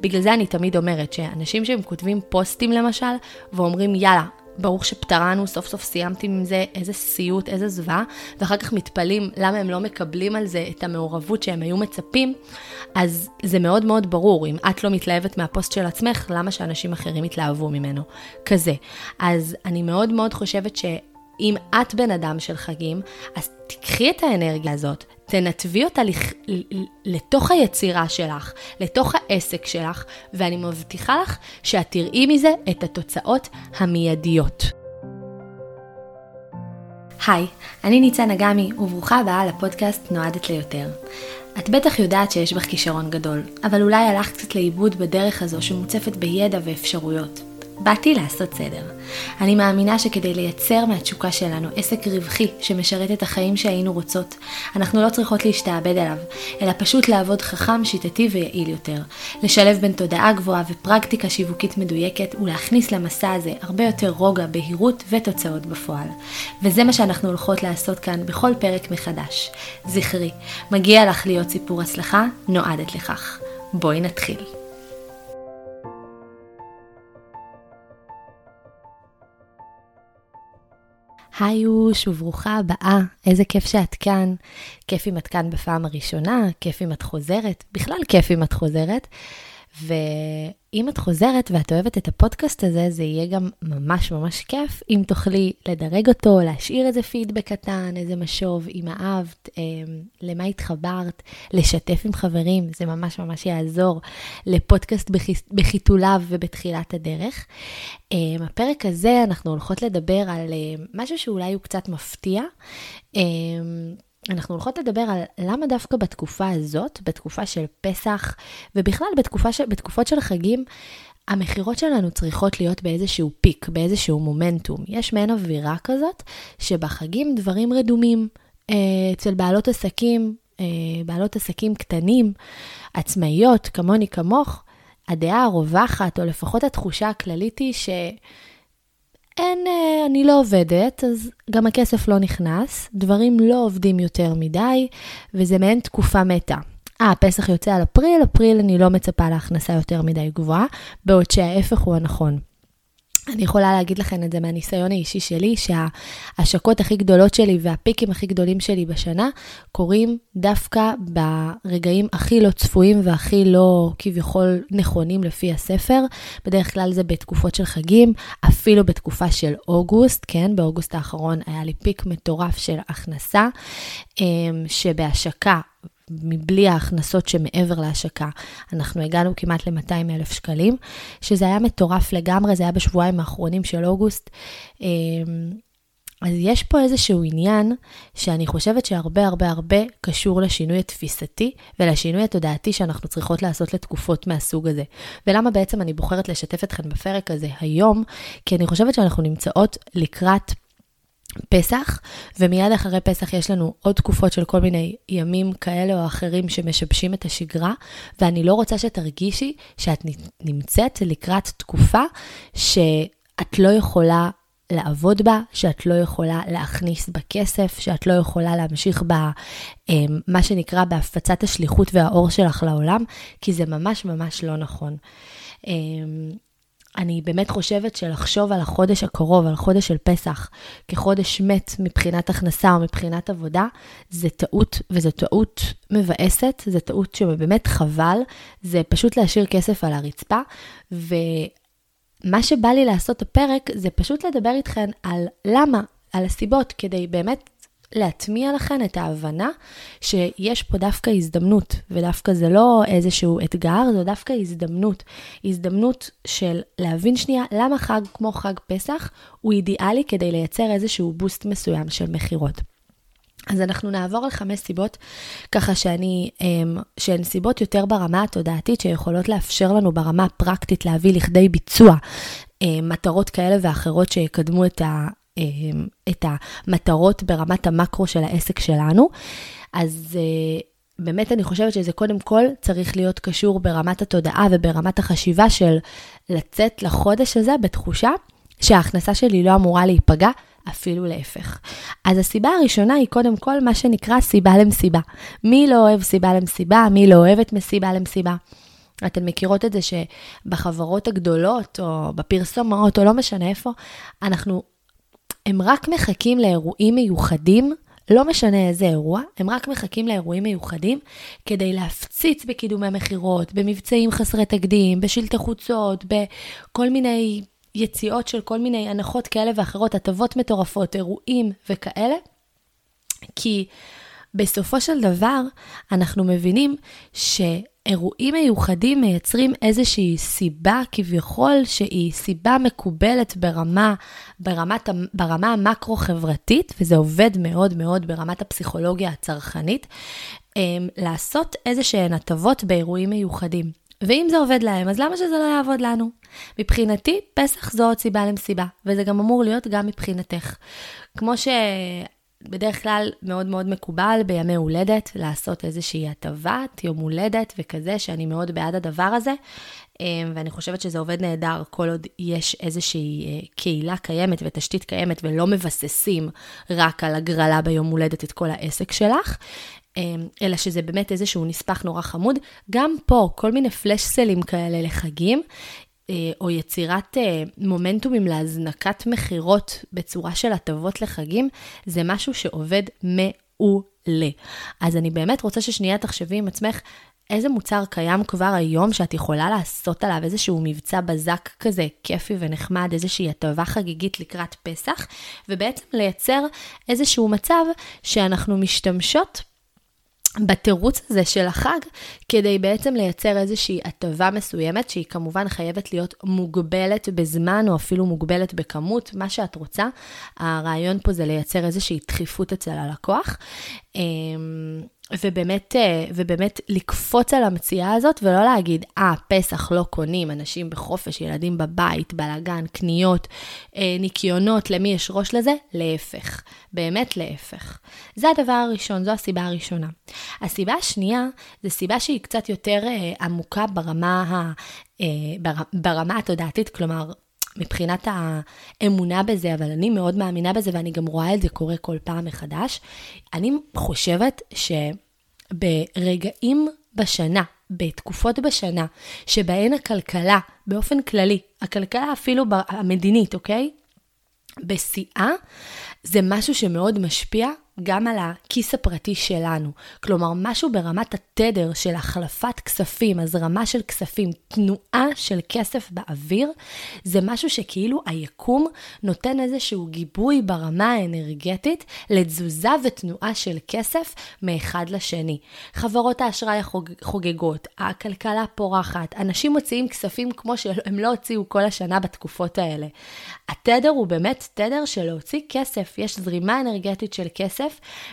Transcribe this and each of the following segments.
בגלל זה אני תמיד אומרת שאנשים שהם כותבים פוסטים למשל, ואומרים יאללה, ברוך שפטרנו, סוף סוף סיימתי עם זה, איזה סיוט, איזה זוועה, ואחר כך מתפלאים למה הם לא מקבלים על זה את המעורבות שהם היו מצפים, אז זה מאוד מאוד ברור, אם את לא מתלהבת מהפוסט של עצמך, למה שאנשים אחרים יתלהבו ממנו? כזה. אז אני מאוד מאוד חושבת ש... אם את בן אדם של חגים, אז תקחי את האנרגיה הזאת, תנתבי אותה לח... לתוך היצירה שלך, לתוך העסק שלך, ואני מבטיחה לך שאת תראי מזה את התוצאות המיידיות. היי, אני ניצן אגמי, וברוכה הבאה לפודקאסט נועדת ליותר. את בטח יודעת שיש בך כישרון גדול, אבל אולי הלכת קצת לאיבוד בדרך הזו שמוצפת בידע ואפשרויות. באתי לעשות סדר. אני מאמינה שכדי לייצר מהתשוקה שלנו עסק רווחי שמשרת את החיים שהיינו רוצות, אנחנו לא צריכות להשתעבד עליו, אלא פשוט לעבוד חכם, שיטתי ויעיל יותר. לשלב בין תודעה גבוהה ופרקטיקה שיווקית מדויקת, ולהכניס למסע הזה הרבה יותר רוגע, בהירות ותוצאות בפועל. וזה מה שאנחנו הולכות לעשות כאן בכל פרק מחדש. זכרי, מגיע לך להיות סיפור הצלחה, נועדת לכך. בואי נתחיל. היוש וברוכה הבאה, איזה כיף שאת כאן. כיף אם את כאן בפעם הראשונה, כיף אם את חוזרת, בכלל כיף אם את חוזרת. ואם את חוזרת ואת אוהבת את הפודקאסט הזה, זה יהיה גם ממש ממש כיף אם תוכלי לדרג אותו, להשאיר איזה פידבק קטן, איזה משוב, אם אהבת, אה, למה התחברת, לשתף עם חברים, זה ממש ממש יעזור לפודקאסט בחיתוליו ובתחילת הדרך. אה, הפרק הזה אנחנו הולכות לדבר על אה, משהו שאולי הוא קצת מפתיע. אה, אנחנו הולכות לדבר על למה דווקא בתקופה הזאת, בתקופה של פסח, ובכלל בתקופה ש... בתקופות של חגים, המכירות שלנו צריכות להיות באיזשהו פיק, באיזשהו מומנטום. יש מעין אווירה כזאת, שבחגים דברים רדומים. אה, אצל בעלות עסקים, אה, בעלות עסקים קטנים, עצמאיות, כמוני כמוך, הדעה הרווחת, או לפחות התחושה הכללית היא ש... אין, אה, אני לא עובדת, אז גם הכסף לא נכנס, דברים לא עובדים יותר מדי, וזה מעין תקופה מתה. אה, פסח יוצא על אפריל, אפריל אני לא מצפה להכנסה יותר מדי גבוהה, בעוד שההפך הוא הנכון. אני יכולה להגיד לכם את זה מהניסיון האישי שלי, שההשקות הכי גדולות שלי והפיקים הכי גדולים שלי בשנה קורים דווקא ברגעים הכי לא צפויים והכי לא כביכול נכונים לפי הספר. בדרך כלל זה בתקופות של חגים, אפילו בתקופה של אוגוסט, כן? באוגוסט האחרון היה לי פיק מטורף של הכנסה, אמ, שבהשקה מבלי ההכנסות שמעבר להשקה, אנחנו הגענו כמעט ל-200 אלף שקלים, שזה היה מטורף לגמרי, זה היה בשבועיים האחרונים של אוגוסט. אמ, אז יש פה איזשהו עניין שאני חושבת שהרבה הרבה הרבה קשור לשינוי התפיסתי ולשינוי התודעתי שאנחנו צריכות לעשות לתקופות מהסוג הזה. ולמה בעצם אני בוחרת לשתף אתכם בפרק הזה היום? כי אני חושבת שאנחנו נמצאות לקראת פסח, ומיד אחרי פסח יש לנו עוד תקופות של כל מיני ימים כאלה או אחרים שמשבשים את השגרה, ואני לא רוצה שתרגישי שאת נמצאת לקראת תקופה שאת לא יכולה לעבוד בה, שאת לא יכולה להכניס בה כסף, שאת לא יכולה להמשיך בה, אמ, שנקרא, בהפצת השליחות והאור שלך לעולם, כי זה ממש ממש לא נכון. אני באמת חושבת שלחשוב על החודש הקרוב, על החודש של פסח, כחודש מת מבחינת הכנסה או מבחינת עבודה, זה טעות, וזו טעות מבאסת, זו טעות שבאמת חבל, זה פשוט להשאיר כסף על הרצפה, ומה שבא לי לעשות הפרק זה פשוט לדבר איתכן על למה, על הסיבות, כדי באמת להטמיע לכן את ההבנה שיש פה דווקא הזדמנות, ודווקא זה לא איזשהו אתגר, זו דווקא הזדמנות. הזדמנות של להבין שנייה למה חג כמו חג פסח הוא אידיאלי כדי לייצר איזשהו בוסט מסוים של מכירות. אז אנחנו נעבור על חמש סיבות, ככה שאני, אמ, שהן סיבות יותר ברמה התודעתית, שיכולות לאפשר לנו ברמה הפרקטית להביא לכדי ביצוע אמ, מטרות כאלה ואחרות שיקדמו את, ה, את המטרות ברמת המקרו של העסק שלנו. אז אה, באמת אני חושבת שזה קודם כל צריך להיות קשור ברמת התודעה וברמת החשיבה של לצאת לחודש הזה בתחושה שההכנסה שלי לא אמורה להיפגע, אפילו להפך. אז הסיבה הראשונה היא קודם כל מה שנקרא סיבה למסיבה. מי לא אוהב סיבה למסיבה? מי לא אוהבת מסיבה למסיבה? אתן מכירות את זה שבחברות הגדולות, או בפרסומות, או לא משנה איפה, אנחנו, הם רק מחכים לאירועים מיוחדים, לא משנה איזה אירוע, הם רק מחכים לאירועים מיוחדים כדי להפציץ בקידומי מכירות, במבצעים חסרי תקדים, בשלטי חוצות, בכל מיני יציאות של כל מיני הנחות כאלה ואחרות, הטבות מטורפות, אירועים וכאלה. כי בסופו של דבר, אנחנו מבינים שאירועים מיוחדים מייצרים איזושהי סיבה כביכול שהיא סיבה מקובלת ברמה, ברמת, ברמה המקרו-חברתית, וזה עובד מאוד מאוד ברמת הפסיכולוגיה הצרכנית, אמ, לעשות איזה שהן הטבות באירועים מיוחדים. ואם זה עובד להם, אז למה שזה לא יעבוד לנו? מבחינתי, פסח זו עוד סיבה למסיבה, וזה גם אמור להיות גם מבחינתך. כמו ש... בדרך כלל מאוד מאוד מקובל בימי הולדת לעשות איזושהי הטבת יום הולדת וכזה, שאני מאוד בעד הדבר הזה, אמ, ואני חושבת שזה עובד נהדר כל עוד יש איזושהי אה, קהילה קיימת ותשתית קיימת ולא מבססים רק על הגרלה ביום הולדת את כל העסק שלך. אמ, אלא שזה באמת איזשהו נספח נורא חמוד. גם פה, כל מיני פלאש סלים כאלה לחגים, או יצירת אה, מומנטומים להזנקת מכירות בצורה של הטבות לחגים, זה משהו שעובד מעולה. אז אני באמת רוצה ששנייה תחשבי עם עצמך, איזה מוצר קיים כבר היום שאת יכולה לעשות עליו איזשהו מבצע בזק כזה כיפי ונחמד, איזושהי הטבה חגיגית לקראת פסח, ובעצם לייצר איזשהו מצב שאנחנו משתמשות בתירוץ הזה של החג, כדי בעצם לייצר איזושהי הטבה מסוימת, שהיא כמובן חייבת להיות מוגבלת בזמן, או אפילו מוגבלת בכמות, מה שאת רוצה. הרעיון פה זה לייצר איזושהי דחיפות אצל הלקוח. אמ, ובאמת, אה, ובאמת לקפוץ על המציאה הזאת ולא להגיד, אה, ah, פסח לא קונים, אנשים בחופש, ילדים בבית, בלאגן, קניות, אה, ניקיונות, למי יש ראש לזה? להפך, באמת להפך. זה הדבר הראשון, זו הסיבה הראשונה. הסיבה השנייה, זו סיבה שהיא קצת יותר אה, עמוקה ברמה, ה, ברמה התודעתית, כלומר, מבחינת האמונה בזה, אבל אני מאוד מאמינה בזה ואני גם רואה את זה קורה כל פעם מחדש. אני חושבת שברגעים בשנה, בתקופות בשנה, שבהן הכלכלה, באופן כללי, הכלכלה אפילו המדינית, אוקיי? בשיאה, זה משהו שמאוד משפיע גם על הכיס הפרטי שלנו. כלומר, משהו ברמת התדר של החלפת כספים, הזרמה של כספים, תנועה של כסף באוויר, זה משהו שכאילו היקום נותן איזשהו גיבוי ברמה האנרגטית לתזוזה ותנועה של כסף מאחד לשני. חברות האשראי חוגגות, הכלכלה פורחת, אנשים מוציאים כספים כמו שהם לא הוציאו כל השנה בתקופות האלה. התדר הוא באמת תדר של להוציא כסף, יש זרימה אנרגטית של כסף,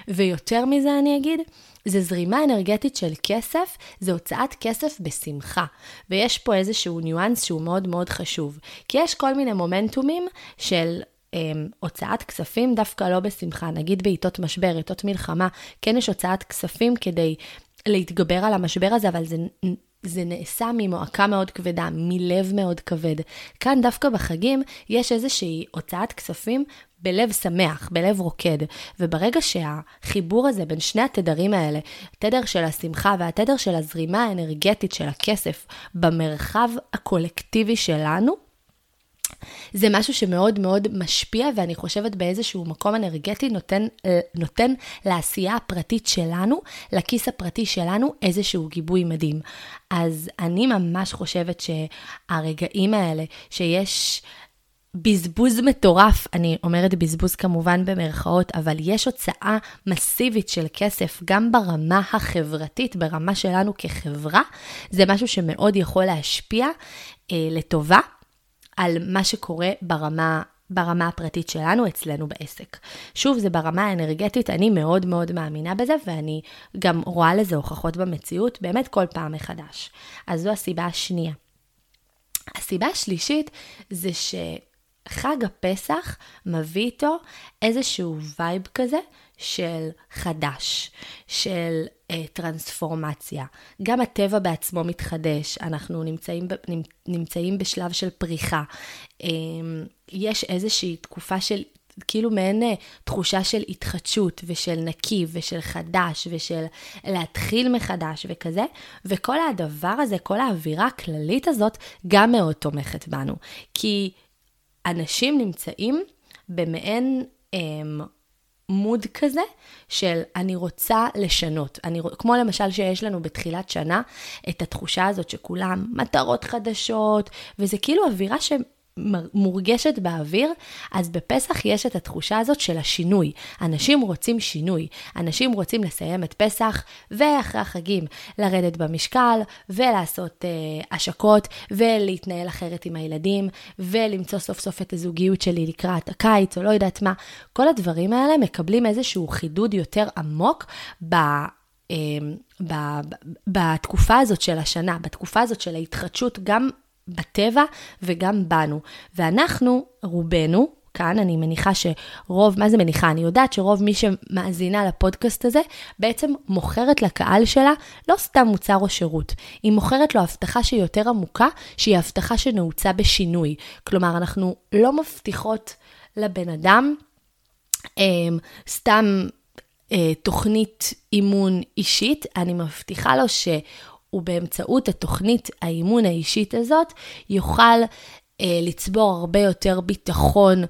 ויותר מזה אני אגיד, זה זרימה אנרגטית של כסף, זה הוצאת כסף בשמחה. ויש פה איזשהו ניואנס שהוא מאוד מאוד חשוב. כי יש כל מיני מומנטומים של אמ, הוצאת כספים דווקא לא בשמחה, נגיד בעיתות משבר, עיתות מלחמה, כן יש הוצאת כספים כדי להתגבר על המשבר הזה, אבל זה זה נעשה ממועקה מאוד כבדה, מלב מאוד כבד. כאן דווקא בחגים יש איזושהי הוצאת כספים בלב שמח, בלב רוקד. וברגע שהחיבור הזה בין שני התדרים האלה, התדר של השמחה והתדר של הזרימה האנרגטית של הכסף במרחב הקולקטיבי שלנו, זה משהו שמאוד מאוד משפיע, ואני חושבת באיזשהו מקום אנרגטי נותן, נותן לעשייה הפרטית שלנו, לכיס הפרטי שלנו, איזשהו גיבוי מדהים. אז אני ממש חושבת שהרגעים האלה, שיש... בזבוז מטורף, אני אומרת בזבוז כמובן במרכאות, אבל יש הוצאה מסיבית של כסף גם ברמה החברתית, ברמה שלנו כחברה, זה משהו שמאוד יכול להשפיע אה, לטובה על מה שקורה ברמה, ברמה הפרטית שלנו, אצלנו בעסק. שוב, זה ברמה האנרגטית, אני מאוד מאוד מאמינה בזה, ואני גם רואה לזה הוכחות במציאות, באמת כל פעם מחדש. אז זו הסיבה השנייה. הסיבה השלישית זה שחג הפסח מביא איתו איזשהו וייב כזה של חדש, של אה, טרנספורמציה. גם הטבע בעצמו מתחדש, אנחנו נמצאים, נמצאים בשלב של פריחה. אה, יש איזושהי תקופה של כאילו מעין אה, תחושה של התחדשות ושל נקי ושל חדש ושל להתחיל מחדש וכזה, וכל הדבר הזה, כל האווירה הכללית הזאת, גם מאוד תומכת בנו. כי אנשים נמצאים במעין... אמ, מוד כזה של אני רוצה לשנות. אני, כמו למשל שיש לנו בתחילת שנה את התחושה הזאת שכולם מטרות חדשות, וזה כאילו אווירה ש... מורגשת באוויר, אז בפסח יש את התחושה הזאת של השינוי. אנשים רוצים שינוי. אנשים רוצים לסיים את פסח, ואחרי החגים לרדת במשקל, ולעשות אה, השקות, ולהתנהל אחרת עם הילדים, ולמצוא סוף סוף את הזוגיות שלי לקראת הקיץ, או לא יודעת מה. כל הדברים האלה מקבלים איזשהו חידוד יותר עמוק ב... אה, בתקופה הזאת של השנה, בתקופה הזאת של ההתחדשות, גם בטבע וגם בנו. ואנחנו, רובנו, כאן, אני מניחה שרוב, מה זה מניחה? אני יודעת שרוב מי שמאזינה לפודקאסט הזה, בעצם מוכרת לקהל שלה לא סתם מוצר או שירות, היא מוכרת לו הבטחה שהיא יותר עמוקה, שהיא הבטחה שנעוצה בשינוי. כלומר, אנחנו לא מבטיחות לבן אדם אה, סתם אה, תוכנית אימון אישית, אני מבטיחה לו ש... ובאמצעות התוכנית האימון האישית הזאת יוכל אה, לצבור הרבה יותר ביטחון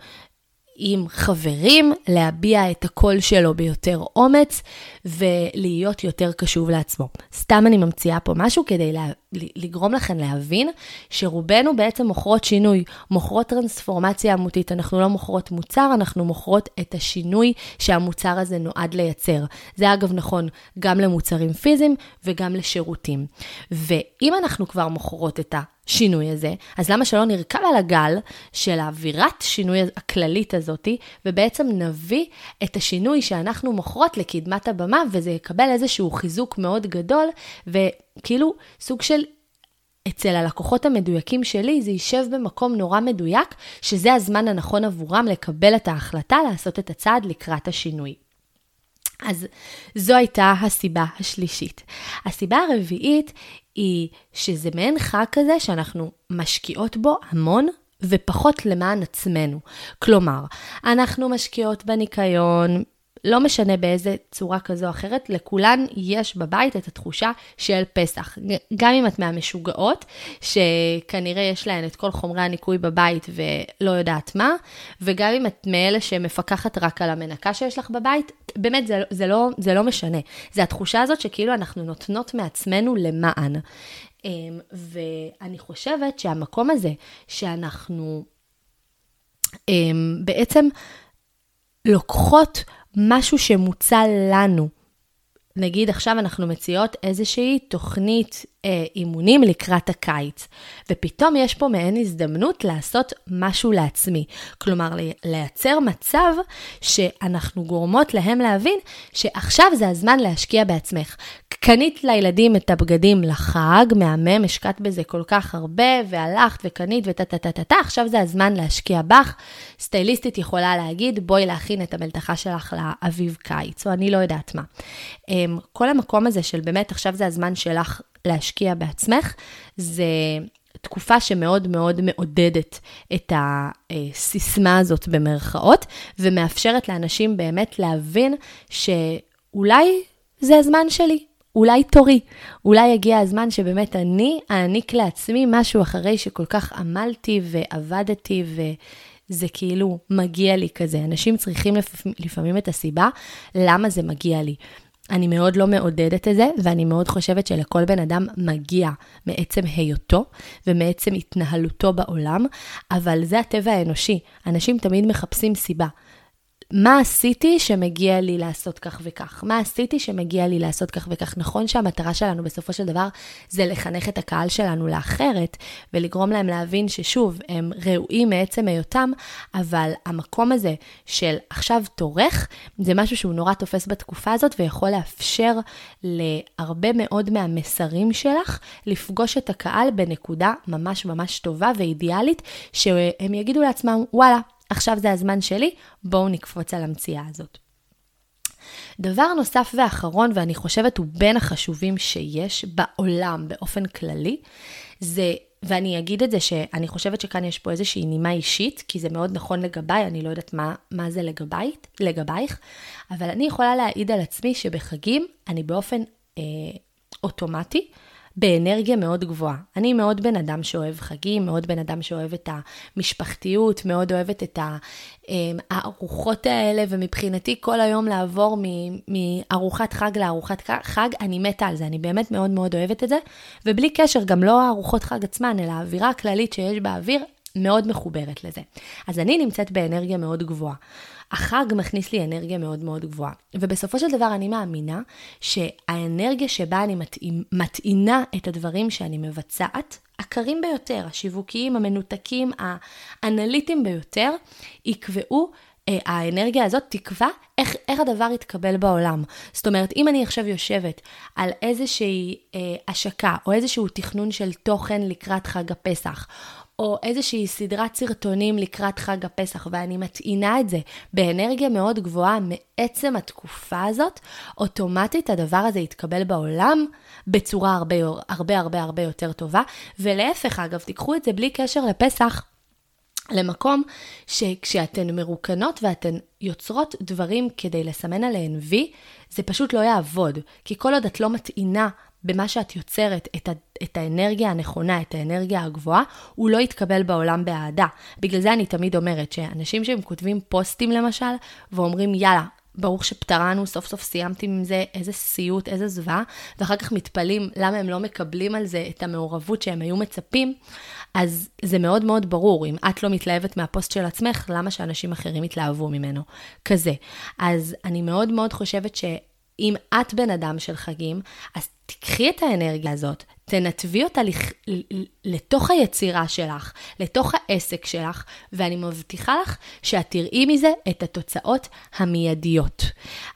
עם חברים, להביע את הקול שלו ביותר אומץ ולהיות יותר קשוב לעצמו. סתם אני ממציאה פה משהו כדי לה, לגרום לכם להבין שרובנו בעצם מוכרות שינוי, מוכרות טרנספורמציה עמותית. אנחנו לא מוכרות מוצר, אנחנו מוכרות את השינוי שהמוצר הזה נועד לייצר. זה אגב נכון גם למוצרים פיזיים וגם לשירותים. ואם אנחנו כבר מוכרות את ה... השינוי הזה, אז למה שלא נרכב על הגל של האווירת שינוי הכללית הזאתי, ובעצם נביא את השינוי שאנחנו מוכרות לקדמת הבמה, וזה יקבל איזשהו חיזוק מאוד גדול, וכאילו סוג של אצל הלקוחות המדויקים שלי, זה יישב במקום נורא מדויק, שזה הזמן הנכון עבורם לקבל את ההחלטה לעשות את הצעד לקראת השינוי. אז זו הייתה הסיבה השלישית. הסיבה הרביעית היא שזה מעין חג כזה שאנחנו משקיעות בו המון ופחות למען עצמנו. כלומר, אנחנו משקיעות בניקיון, לא משנה באיזה צורה כזו או אחרת, לכולן יש בבית את התחושה של פסח. גם אם את מהמשוגעות, שכנראה יש להן את כל חומרי הניקוי בבית ולא יודעת מה, וגם אם את מאלה שמפקחת רק על המנקה שיש לך בבית, באמת, זה, זה, לא, זה לא משנה. זה התחושה הזאת שכאילו אנחנו נותנות מעצמנו למען. אמ, ואני חושבת שהמקום הזה שאנחנו אמ, בעצם לוקחות משהו שמוצע לנו. נגיד עכשיו אנחנו מציעות איזושהי תוכנית אימונים לקראת הקיץ, ופתאום יש פה מעין הזדמנות לעשות משהו לעצמי. כלומר, לייצר מצב שאנחנו גורמות להם להבין שעכשיו זה הזמן להשקיע בעצמך. קנית לילדים את הבגדים לחג, מהמם, השקעת בזה כל כך הרבה, והלכת וקנית וטה טה טה טה טה, עכשיו זה הזמן להשקיע בך. סטייליסטית יכולה להגיד, בואי להכין את המלתחה שלך לאביב קיץ, או אני לא יודעת מה. אמ, כל המקום הזה של באמת, עכשיו זה הזמן שלך להשקיע בעצמך, זה תקופה שמאוד מאוד מעודדת את הסיסמה הזאת במרכאות, ומאפשרת לאנשים באמת להבין שאולי זה הזמן שלי, אולי תורי, אולי יגיע הזמן שבאמת אני אעניק לעצמי משהו אחרי שכל כך עמלתי ועבדתי וזה כאילו מגיע לי כזה. אנשים צריכים לפעמים את הסיבה למה זה מגיע לי. אני מאוד לא מעודדת את זה, ואני מאוד חושבת שלכל בן אדם מגיע מעצם היותו ומעצם התנהלותו בעולם, אבל זה הטבע האנושי. אנשים תמיד מחפשים סיבה. מה עשיתי שמגיע לי לעשות כך וכך? מה עשיתי שמגיע לי לעשות כך וכך? נכון שהמטרה שלנו בסופו של דבר זה לחנך את הקהל שלנו לאחרת, ולגרום להם להבין ששוב, הם ראויים מעצם היותם, אבל המקום הזה של עכשיו תורך, זה משהו שהוא נורא תופס בתקופה הזאת, ויכול לאפשר להרבה מאוד מהמסרים שלך לפגוש את הקהל בנקודה ממש ממש טובה ואידיאלית, שהם יגידו לעצמם, וואלה, עכשיו זה הזמן שלי, בואו נקפוץ על המציאה הזאת. דבר נוסף ואחרון, ואני חושבת הוא בין החשובים שיש בעולם באופן כללי, זה, ואני אגיד את זה שאני חושבת שכאן יש פה איזושהי נימה אישית, כי זה מאוד נכון לגביי, אני לא יודעת מה, מה זה לגבי, לגבייך, אבל אני יכולה להעיד על עצמי שבחגים אני באופן אה, אוטומטי, באנרגיה מאוד גבוהה. אני מאוד בן אדם שאוהב חגים, מאוד בן אדם שאוהב את המשפחתיות, מאוד אוהבת את אמ, הארוחות האלה, ומבחינתי כל היום לעבור מארוחת חג לארוחת חג, אני מתה על זה, אני באמת מאוד מאוד אוהבת את זה, ובלי קשר, גם לא הארוחות חג עצמן, אלא האווירה הכללית שיש באוויר, מאוד מחוברת לזה. אז אני נמצאת באנרגיה מאוד גבוהה. החג מכניס לי אנרגיה מאוד מאוד גבוהה. ובסופו של דבר אני מאמינה שהאנרגיה שבה אני מטעינה את הדברים שאני מבצעת, הקרים ביותר, השיווקיים, המנותקים, האנליטיים ביותר, יקבעו אה, האנרגיה הזאת תקבע איך, איך הדבר יתקבל בעולם. זאת אומרת, אם אני עכשיו יושבת על איזושהי אה, השקה או איזשהו תכנון של תוכן לקראת חג הפסח, או איזושהי סדרת סרטונים לקראת חג הפסח, ואני מטעינה את זה באנרגיה מאוד גבוהה מעצם התקופה הזאת, אוטומטית הדבר הזה יתקבל בעולם בצורה הרבה הרבה הרבה הרבה יותר טובה. ולהפך, אגב, תיקחו את זה בלי קשר לפסח. למקום שכשאתן מרוקנות ואתן יוצרות דברים כדי לסמן עליהן וי, זה פשוט לא יעבוד. כי כל עוד את לא מטעינה במה שאת יוצרת את, ה, את האנרגיה הנכונה, את האנרגיה הגבוהה, הוא לא יתקבל בעולם באהדה. בגלל זה אני תמיד אומרת שאנשים שהם כותבים פוסטים למשל, ואומרים יאללה, ברוך שפטרנו, סוף סוף סיימתי עם זה, איזה סיוט, איזה זוועה, ואחר כך מתפלאים למה הם לא מקבלים על זה את המעורבות שהם היו מצפים, אז זה מאוד מאוד ברור, אם את לא מתלהבת מהפוסט של עצמך, למה שאנשים אחרים יתלהבו ממנו? כזה. אז אני מאוד מאוד חושבת ש... אם את בן אדם של חגים, אז תיקחי את האנרגיה הזאת, תנתבי אותה לח... לתוך היצירה שלך, לתוך העסק שלך, ואני מבטיחה לך שאת תראי מזה את התוצאות המיידיות.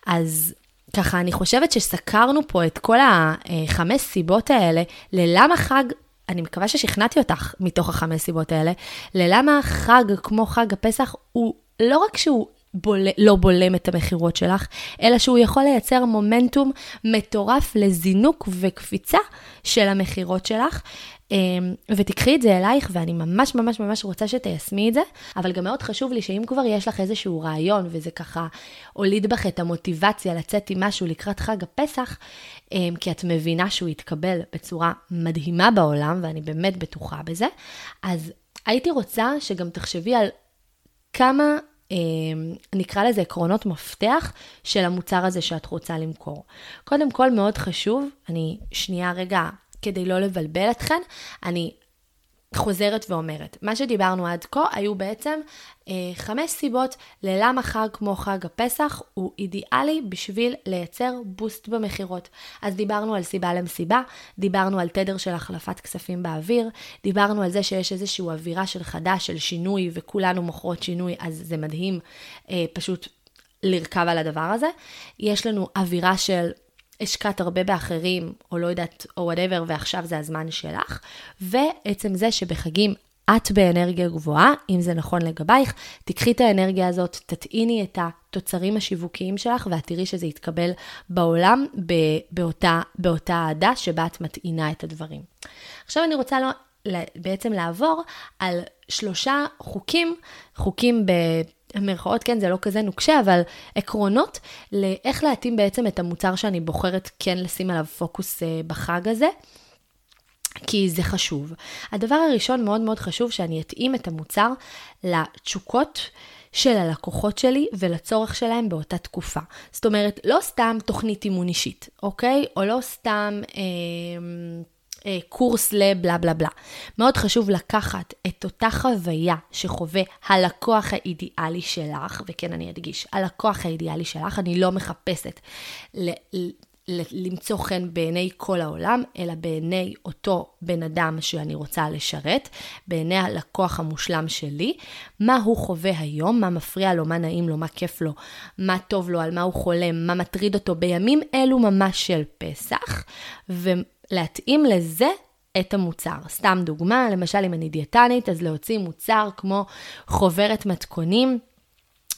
אז ככה, אני חושבת שסקרנו פה את כל החמש סיבות האלה ללמה חג אני מקווה ששכנעתי אותך מתוך החמש סיבות האלה, ללמה חג כמו חג הפסח הוא לא רק שהוא בול, לא בולם את המכירות שלך, אלא שהוא יכול לייצר מומנטום מטורף לזינוק וקפיצה של המכירות שלך. אמ, ותיקחי את זה אלייך, ואני ממש ממש ממש רוצה שתיישמי את זה, אבל גם מאוד חשוב לי שאם כבר יש לך איזשהו רעיון, וזה ככה הוליד בך את המוטיבציה לצאת עם משהו לקראת חג הפסח, אמ, כי את מבינה שהוא יתקבל בצורה מדהימה בעולם, ואני באמת בטוחה בזה, אז הייתי רוצה שגם תחשבי על כמה נקרא לזה עקרונות מפתח של המוצר הזה שאת רוצה למכור. קודם כל, מאוד חשוב, אני שנייה רגע, כדי לא לבלבל אתכן, אני חוזרת ואומרת, מה שדיברנו עד כה היו בעצם אה, חמש סיבות ללמה חג כמו חג הפסח הוא אידיאלי בשביל לייצר בוסט במכירות. אז דיברנו על סיבה למסיבה, דיברנו על תדר של החלפת כספים באוויר, דיברנו על זה שיש איזושהי אווירה של חדש, של שינוי, וכולנו מוכרות שינוי, אז זה מדהים אה, פשוט לרכב על הדבר הזה. יש לנו אווירה של השקעת הרבה באחרים, או לא יודעת, או וואטאבר, ועכשיו זה הזמן שלך. ועצם זה שבחגים את באנרגיה גבוהה, אם זה נכון לגבייך, תיקחי את האנרגיה הזאת, תטעיני את התוצרים השיווקיים שלך, ואת תראי שזה יתקבל בעולם באותה, באותה אהדה שבה את מטעינה את הדברים. עכשיו אני רוצה לא, בעצם לעבור על שלושה חוקים, חוקים ב... במרכאות כן, זה לא כזה נוקשה, אבל עקרונות לאיך להתאים בעצם את המוצר שאני בוחרת כן לשים עליו פוקוס אה, בחג הזה. כי זה חשוב. הדבר הראשון מאוד מאוד חשוב שאני אתאים את המוצר לתשוקות של הלקוחות שלי ולצורך שלהם באותה תקופה. זאת אומרת, לא סתם תוכנית אימון אישית, אוקיי? או לא סתם... אה, קורס לבלה בלה בלה. מאוד חשוב לקחת את אותה חוויה שחווה הלקוח האידיאלי שלך, וכן אני אדגיש, הלקוח האידיאלי שלך, אני לא מחפשת ל- למצוא חן בעיני כל העולם, אלא בעיני אותו בן אדם שאני רוצה לשרת, בעיני הלקוח המושלם שלי, מה הוא חווה היום, מה מפריע לו, מה נעים לו, מה כיף לו, מה טוב לו, על מה הוא חולם, מה מטריד אותו בימים אלו ממש של פסח, ו... להתאים לזה את המוצר. סתם דוגמה, למשל אם אני דיאטנית, אז להוציא מוצר כמו חוברת מתכונים.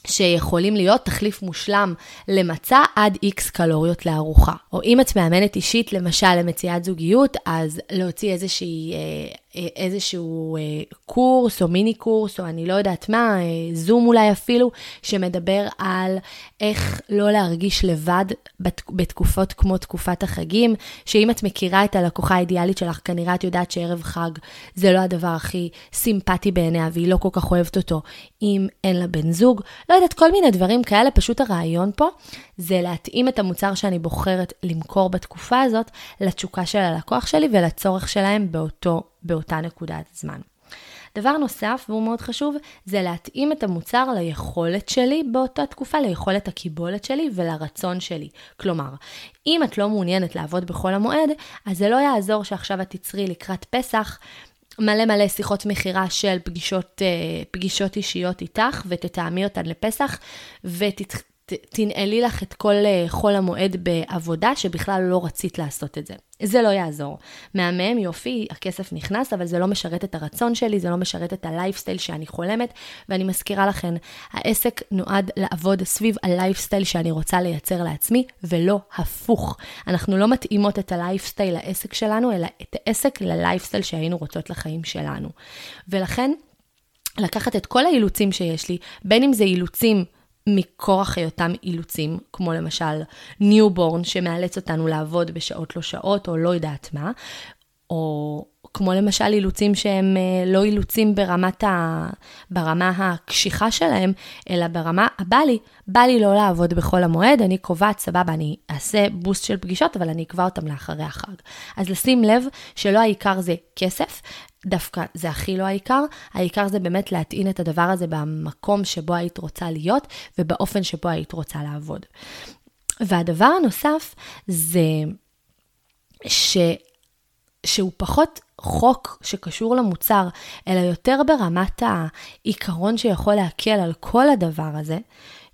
שיכולים להיות תחליף מושלם למצע עד איקס קלוריות לארוחה. או אם את מאמנת אישית, למשל למציאת זוגיות, אז להוציא איזושהי אה, איזשהו אה, קורס או מיני קורס, או אני לא יודעת מה, אה, זום אולי אפילו, שמדבר על איך לא להרגיש לבד בת, בתקופות כמו תקופת החגים, שאם את מכירה את הלקוחה האידיאלית שלך, כנראה את יודעת שערב חג זה לא הדבר הכי סימפטי בעיניה, והיא לא כל כך אוהבת אותו אם אין לה בן זוג. לא יודעת, כל מיני דברים כאלה, פשוט הרעיון פה זה להתאים את המוצר שאני בוחרת למכור בתקופה הזאת לתשוקה של הלקוח שלי ולצורך שלהם באותו, באותה נקודת זמן. דבר נוסף, והוא מאוד חשוב, זה להתאים את המוצר ליכולת שלי באותה תקופה, ליכולת הקיבולת שלי ולרצון שלי. כלומר, אם את לא מעוניינת לעבוד בחול המועד, אז זה לא יעזור שעכשיו את תצרי לקראת פסח מלא מלא שיחות מכירה של פגישות, אה, פגישות אישיות איתך, ותתאמי אותן לפסח, ות, תנעלי לך את כל אה, חול המועד בעבודה שבכלל לא רצית לעשות את זה. זה לא יעזור. מהמם, יופי, הכסף נכנס, אבל זה לא משרת את הרצון שלי, זה לא משרת את הלייפסטייל שאני חולמת, ואני מזכירה לכן, העסק נועד לעבוד סביב הלייפסטייל שאני רוצה לייצר לעצמי, ולא הפוך. אנחנו לא מתאימות את הלייפסטייל לעסק שלנו, אלא את העסק ללייפסטייל שהיינו רוצות לחיים שלנו. ולכן, לקחת את כל האילוצים שיש לי, בין אם זה אילוצים מכורח היותם אילוצים, כמו למשל newborn שמאלץ אותנו לעבוד בשעות לא שעות, או לא יודעת מה, או כמו למשל אילוצים שהם אה, לא אילוצים ברמת ה... ברמה הקשיחה שלהם, אלא ברמה, בא לי, בא לי לא לעבוד בחול המועד, אני קובעת, סבבה, אני אעשה boost של פגישות, אבל אני אקבע אותם לאחרי החג. אז לשים לב שלא העיקר זה כסף, דווקא זה הכי לא העיקר, העיקר זה באמת להטעין את הדבר הזה במקום שבו היית רוצה להיות ובאופן שבו היית רוצה לעבוד. והדבר הנוסף זה ש... שהוא פחות חוק שקשור למוצר, אלא יותר ברמת העיקרון שיכול להקל על כל הדבר הזה,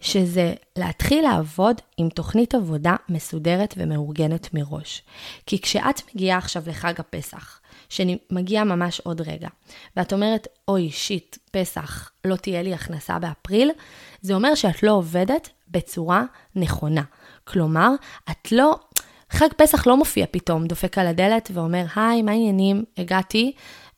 שזה להתחיל לעבוד עם תוכנית עבודה מסודרת ומאורגנת מראש. כי כשאת מגיעה עכשיו לחג הפסח, שמגיע ממש עוד רגע, ואת אומרת, אוי, שיט, פסח, לא תהיה לי הכנסה באפריל, זה אומר שאת לא עובדת בצורה נכונה. כלומר, את לא... חג פסח לא מופיע פתאום, דופק על הדלת ואומר, היי, מה העניינים? הגעתי.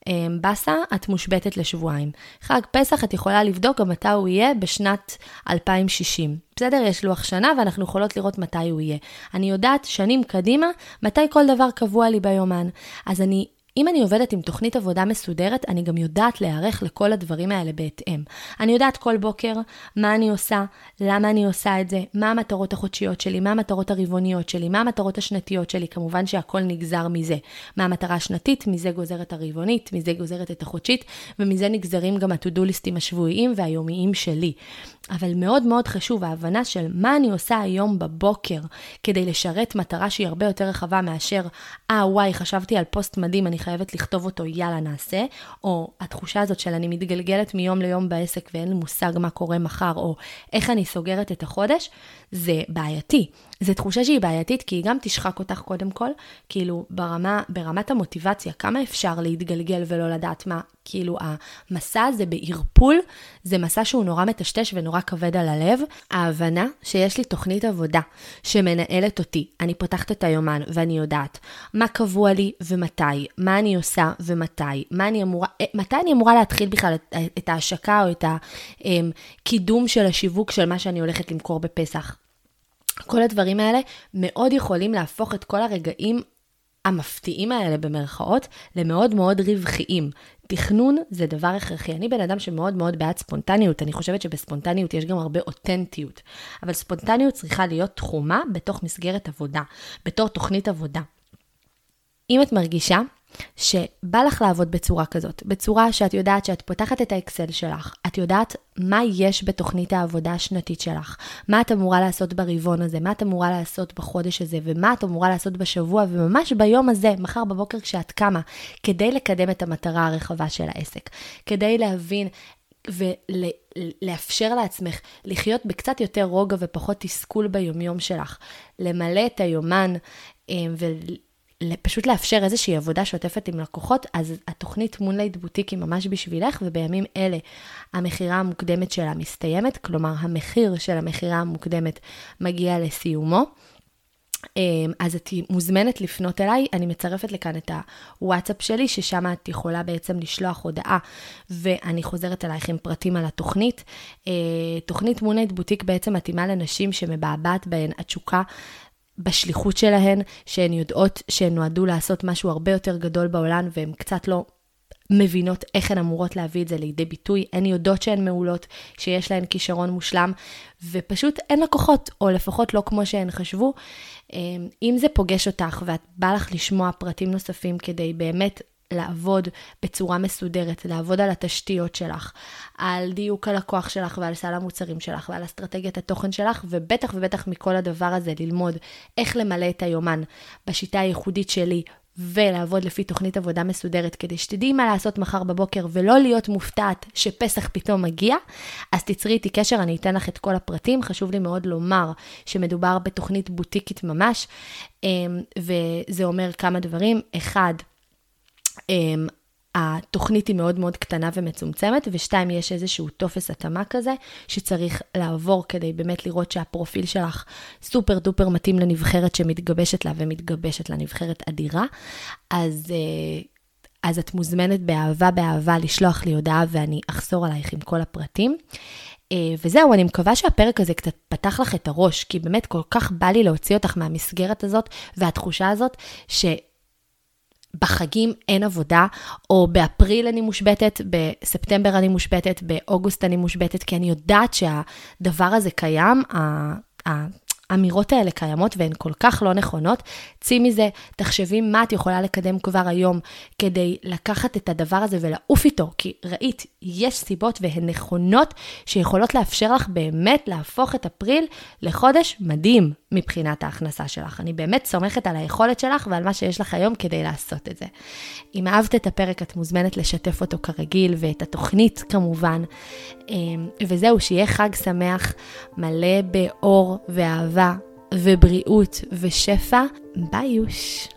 אמ, באסה, את מושבתת לשבועיים. חג פסח, את יכולה לבדוק גם מתי הוא יהיה בשנת 2060. בסדר? יש לוח שנה ואנחנו יכולות לראות מתי הוא יהיה. אני יודעת שנים קדימה מתי כל דבר קבוע לי ביומן. אז אני אם אני עובדת עם תוכנית עבודה מסודרת, אני גם יודעת להיערך לכל הדברים האלה בהתאם. אני יודעת כל בוקר מה אני עושה, למה אני עושה את זה, מה המטרות החודשיות שלי, מה המטרות הרבעוניות שלי, מה המטרות השנתיות שלי, כמובן שהכל נגזר מזה. מה המטרה השנתית, מזה גוזרת הרבעונית, מזה גוזרת את החודשית, ומזה נגזרים גם הטודוליסטים השבועיים והיומיים שלי. אבל מאוד מאוד חשוב ההבנה של מה אני עושה היום בבוקר כדי לשרת מטרה שהיא הרבה יותר רחבה מאשר, אה, ah, וואי, חשבתי על פוסט מדהים, אני חייבת לכתוב אותו, יאללה, נעשה, או התחושה הזאת של אני מתגלגלת מיום ליום בעסק ואין לי מושג מה קורה מחר, או איך אני סוגרת את החודש, זה בעייתי. זו תחושה שהיא בעייתית, כי היא גם תשחק אותך קודם כל, כאילו ברמה, ברמת המוטיבציה, כמה אפשר להתגלגל ולא לדעת מה, כאילו המסע הזה בערפול, זה מסע שהוא נורא מטשטש ונורא כבד על הלב. ההבנה שיש לי תוכנית עבודה שמנהלת אותי, אני פותחת את היומן ואני יודעת מה קבוע לי ומתי, מה אני עושה ומתי, מה אני אמורה, אה, מתי אני אמורה להתחיל בכלל את, את ההשקה או את הקידום של השיווק של מה שאני הולכת למכור בפסח. כל הדברים האלה מאוד יכולים להפוך את כל הרגעים המפתיעים האלה במרכאות למאוד מאוד רווחיים. תכנון זה דבר הכרחי. אני בן אדם שמאוד מאוד בעד ספונטניות, אני חושבת שבספונטניות יש גם הרבה אותנטיות, אבל ספונטניות צריכה להיות תחומה בתוך מסגרת עבודה, בתור תוכנית עבודה. אם את מרגישה שבא לך לעבוד בצורה כזאת, בצורה שאת יודעת שאת פותחת את האקסל שלך, את יודעת מה יש בתוכנית העבודה השנתית שלך, מה את אמורה לעשות ברבעון הזה, מה את אמורה לעשות בחודש הזה, ומה את אמורה לעשות בשבוע, וממש ביום הזה, מחר בבוקר כשאת קמה, כדי לקדם את המטרה הרחבה של העסק, כדי להבין ולאפשר לעצמך לחיות בקצת יותר רוגע ופחות תסכול ביומיום שלך, למלא את היומן אה, פשוט לאפשר איזושהי עבודה שוטפת עם לקוחות, אז התוכנית מונלייט בוטיק היא ממש בשבילך, ובימים אלה המכירה המוקדמת שלה מסתיימת, כלומר המחיר של המכירה המוקדמת מגיע לסיומו. אמ, אז את מוזמנת לפנות אליי, אני מצרפת לכאן את הוואטסאפ שלי, ששם את יכולה בעצם לשלוח הודעה, ואני חוזרת אלייך עם פרטים על התוכנית. אה, תוכנית מונט בוטיק בעצם מתאימה לנשים שמבעבעת בהן התשוקה. בשליחות שלהן, שהן יודעות שהן נועדו לעשות משהו הרבה יותר גדול בעולם, והן קצת לא מבינות איך הן אמורות להביא את זה לידי ביטוי, הן יודעות שהן מעולות, שיש להן כישרון מושלם, ופשוט אין לקוחות, או לפחות לא כמו שהן חשבו. אמ, אם זה פוגש אותך ואת בא לך לשמוע פרטים נוספים כדי באמת לעבוד בצורה מסודרת, לעבוד על התשתיות שלך, על דיוק הלקוח שלך ועל סל המוצרים שלך ועל אסטרטגיית התוכן שלך, ובטח ובטח מכל הדבר הזה ללמוד איך למלא את היומן בשיטה הייחודית שלי ולעבוד לפי תוכנית עבודה מסודרת, כדי שתדעי מה לעשות מחר בבוקר ולא להיות מופתעת שפסח פתאום מגיע, אז תצרי איתי קשר, אני אתן לך את כל הפרטים. חשוב לי מאוד לומר שמדובר בתוכנית בוטיקית ממש, אמ, וזה אומר כמה דברים. אחד, התוכנית היא מאוד מאוד קטנה ומצומצמת, ושתיים, יש איזשהו טופס התאמה כזה, שצריך לעבור כדי באמת לראות שהפרופיל שלך סופר דופר מתאים לנבחרת שמתגבשת לה ומתגבשת לנבחרת אדירה. אז, אה, אז את מוזמנת באהבה באהבה לשלוח לי הודעה ואני אחזור עלייך עם כל הפרטים. אה, וזהו, אני מקווה שהפרק הזה קצת פתח לך את הראש, כי באמת כל כך בא לי להוציא אותך מהמסגרת הזאת והתחושה הזאת, ש... בחגים אין עבודה, או באפריל אני מושבתת, בספטמבר אני מושבתת, באוגוסט אני מושבתת, כי אני יודעת שהדבר הזה קיים, האמירות האלה קיימות והן כל כך לא נכונות. צאי מזה, תחשבי מה את יכולה לקדם כבר היום כדי לקחת את הדבר הזה ולעוף איתו, כי ראית, יש סיבות והן נכונות שיכולות לאפשר לך באמת להפוך את אפריל לחודש מדהים מבחינת ההכנסה שלך. אני באמת סומכת על היכולת שלך ועל מה שיש לך היום כדי לעשות את זה. אם אהבת את הפרק, את מוזמנת לשתף אותו כרגיל ואת התוכנית כמובן. אמ, וזהו, שיהיה חג שמח, מלא באור ואהבה ובריאות ושפע. ביי יוש.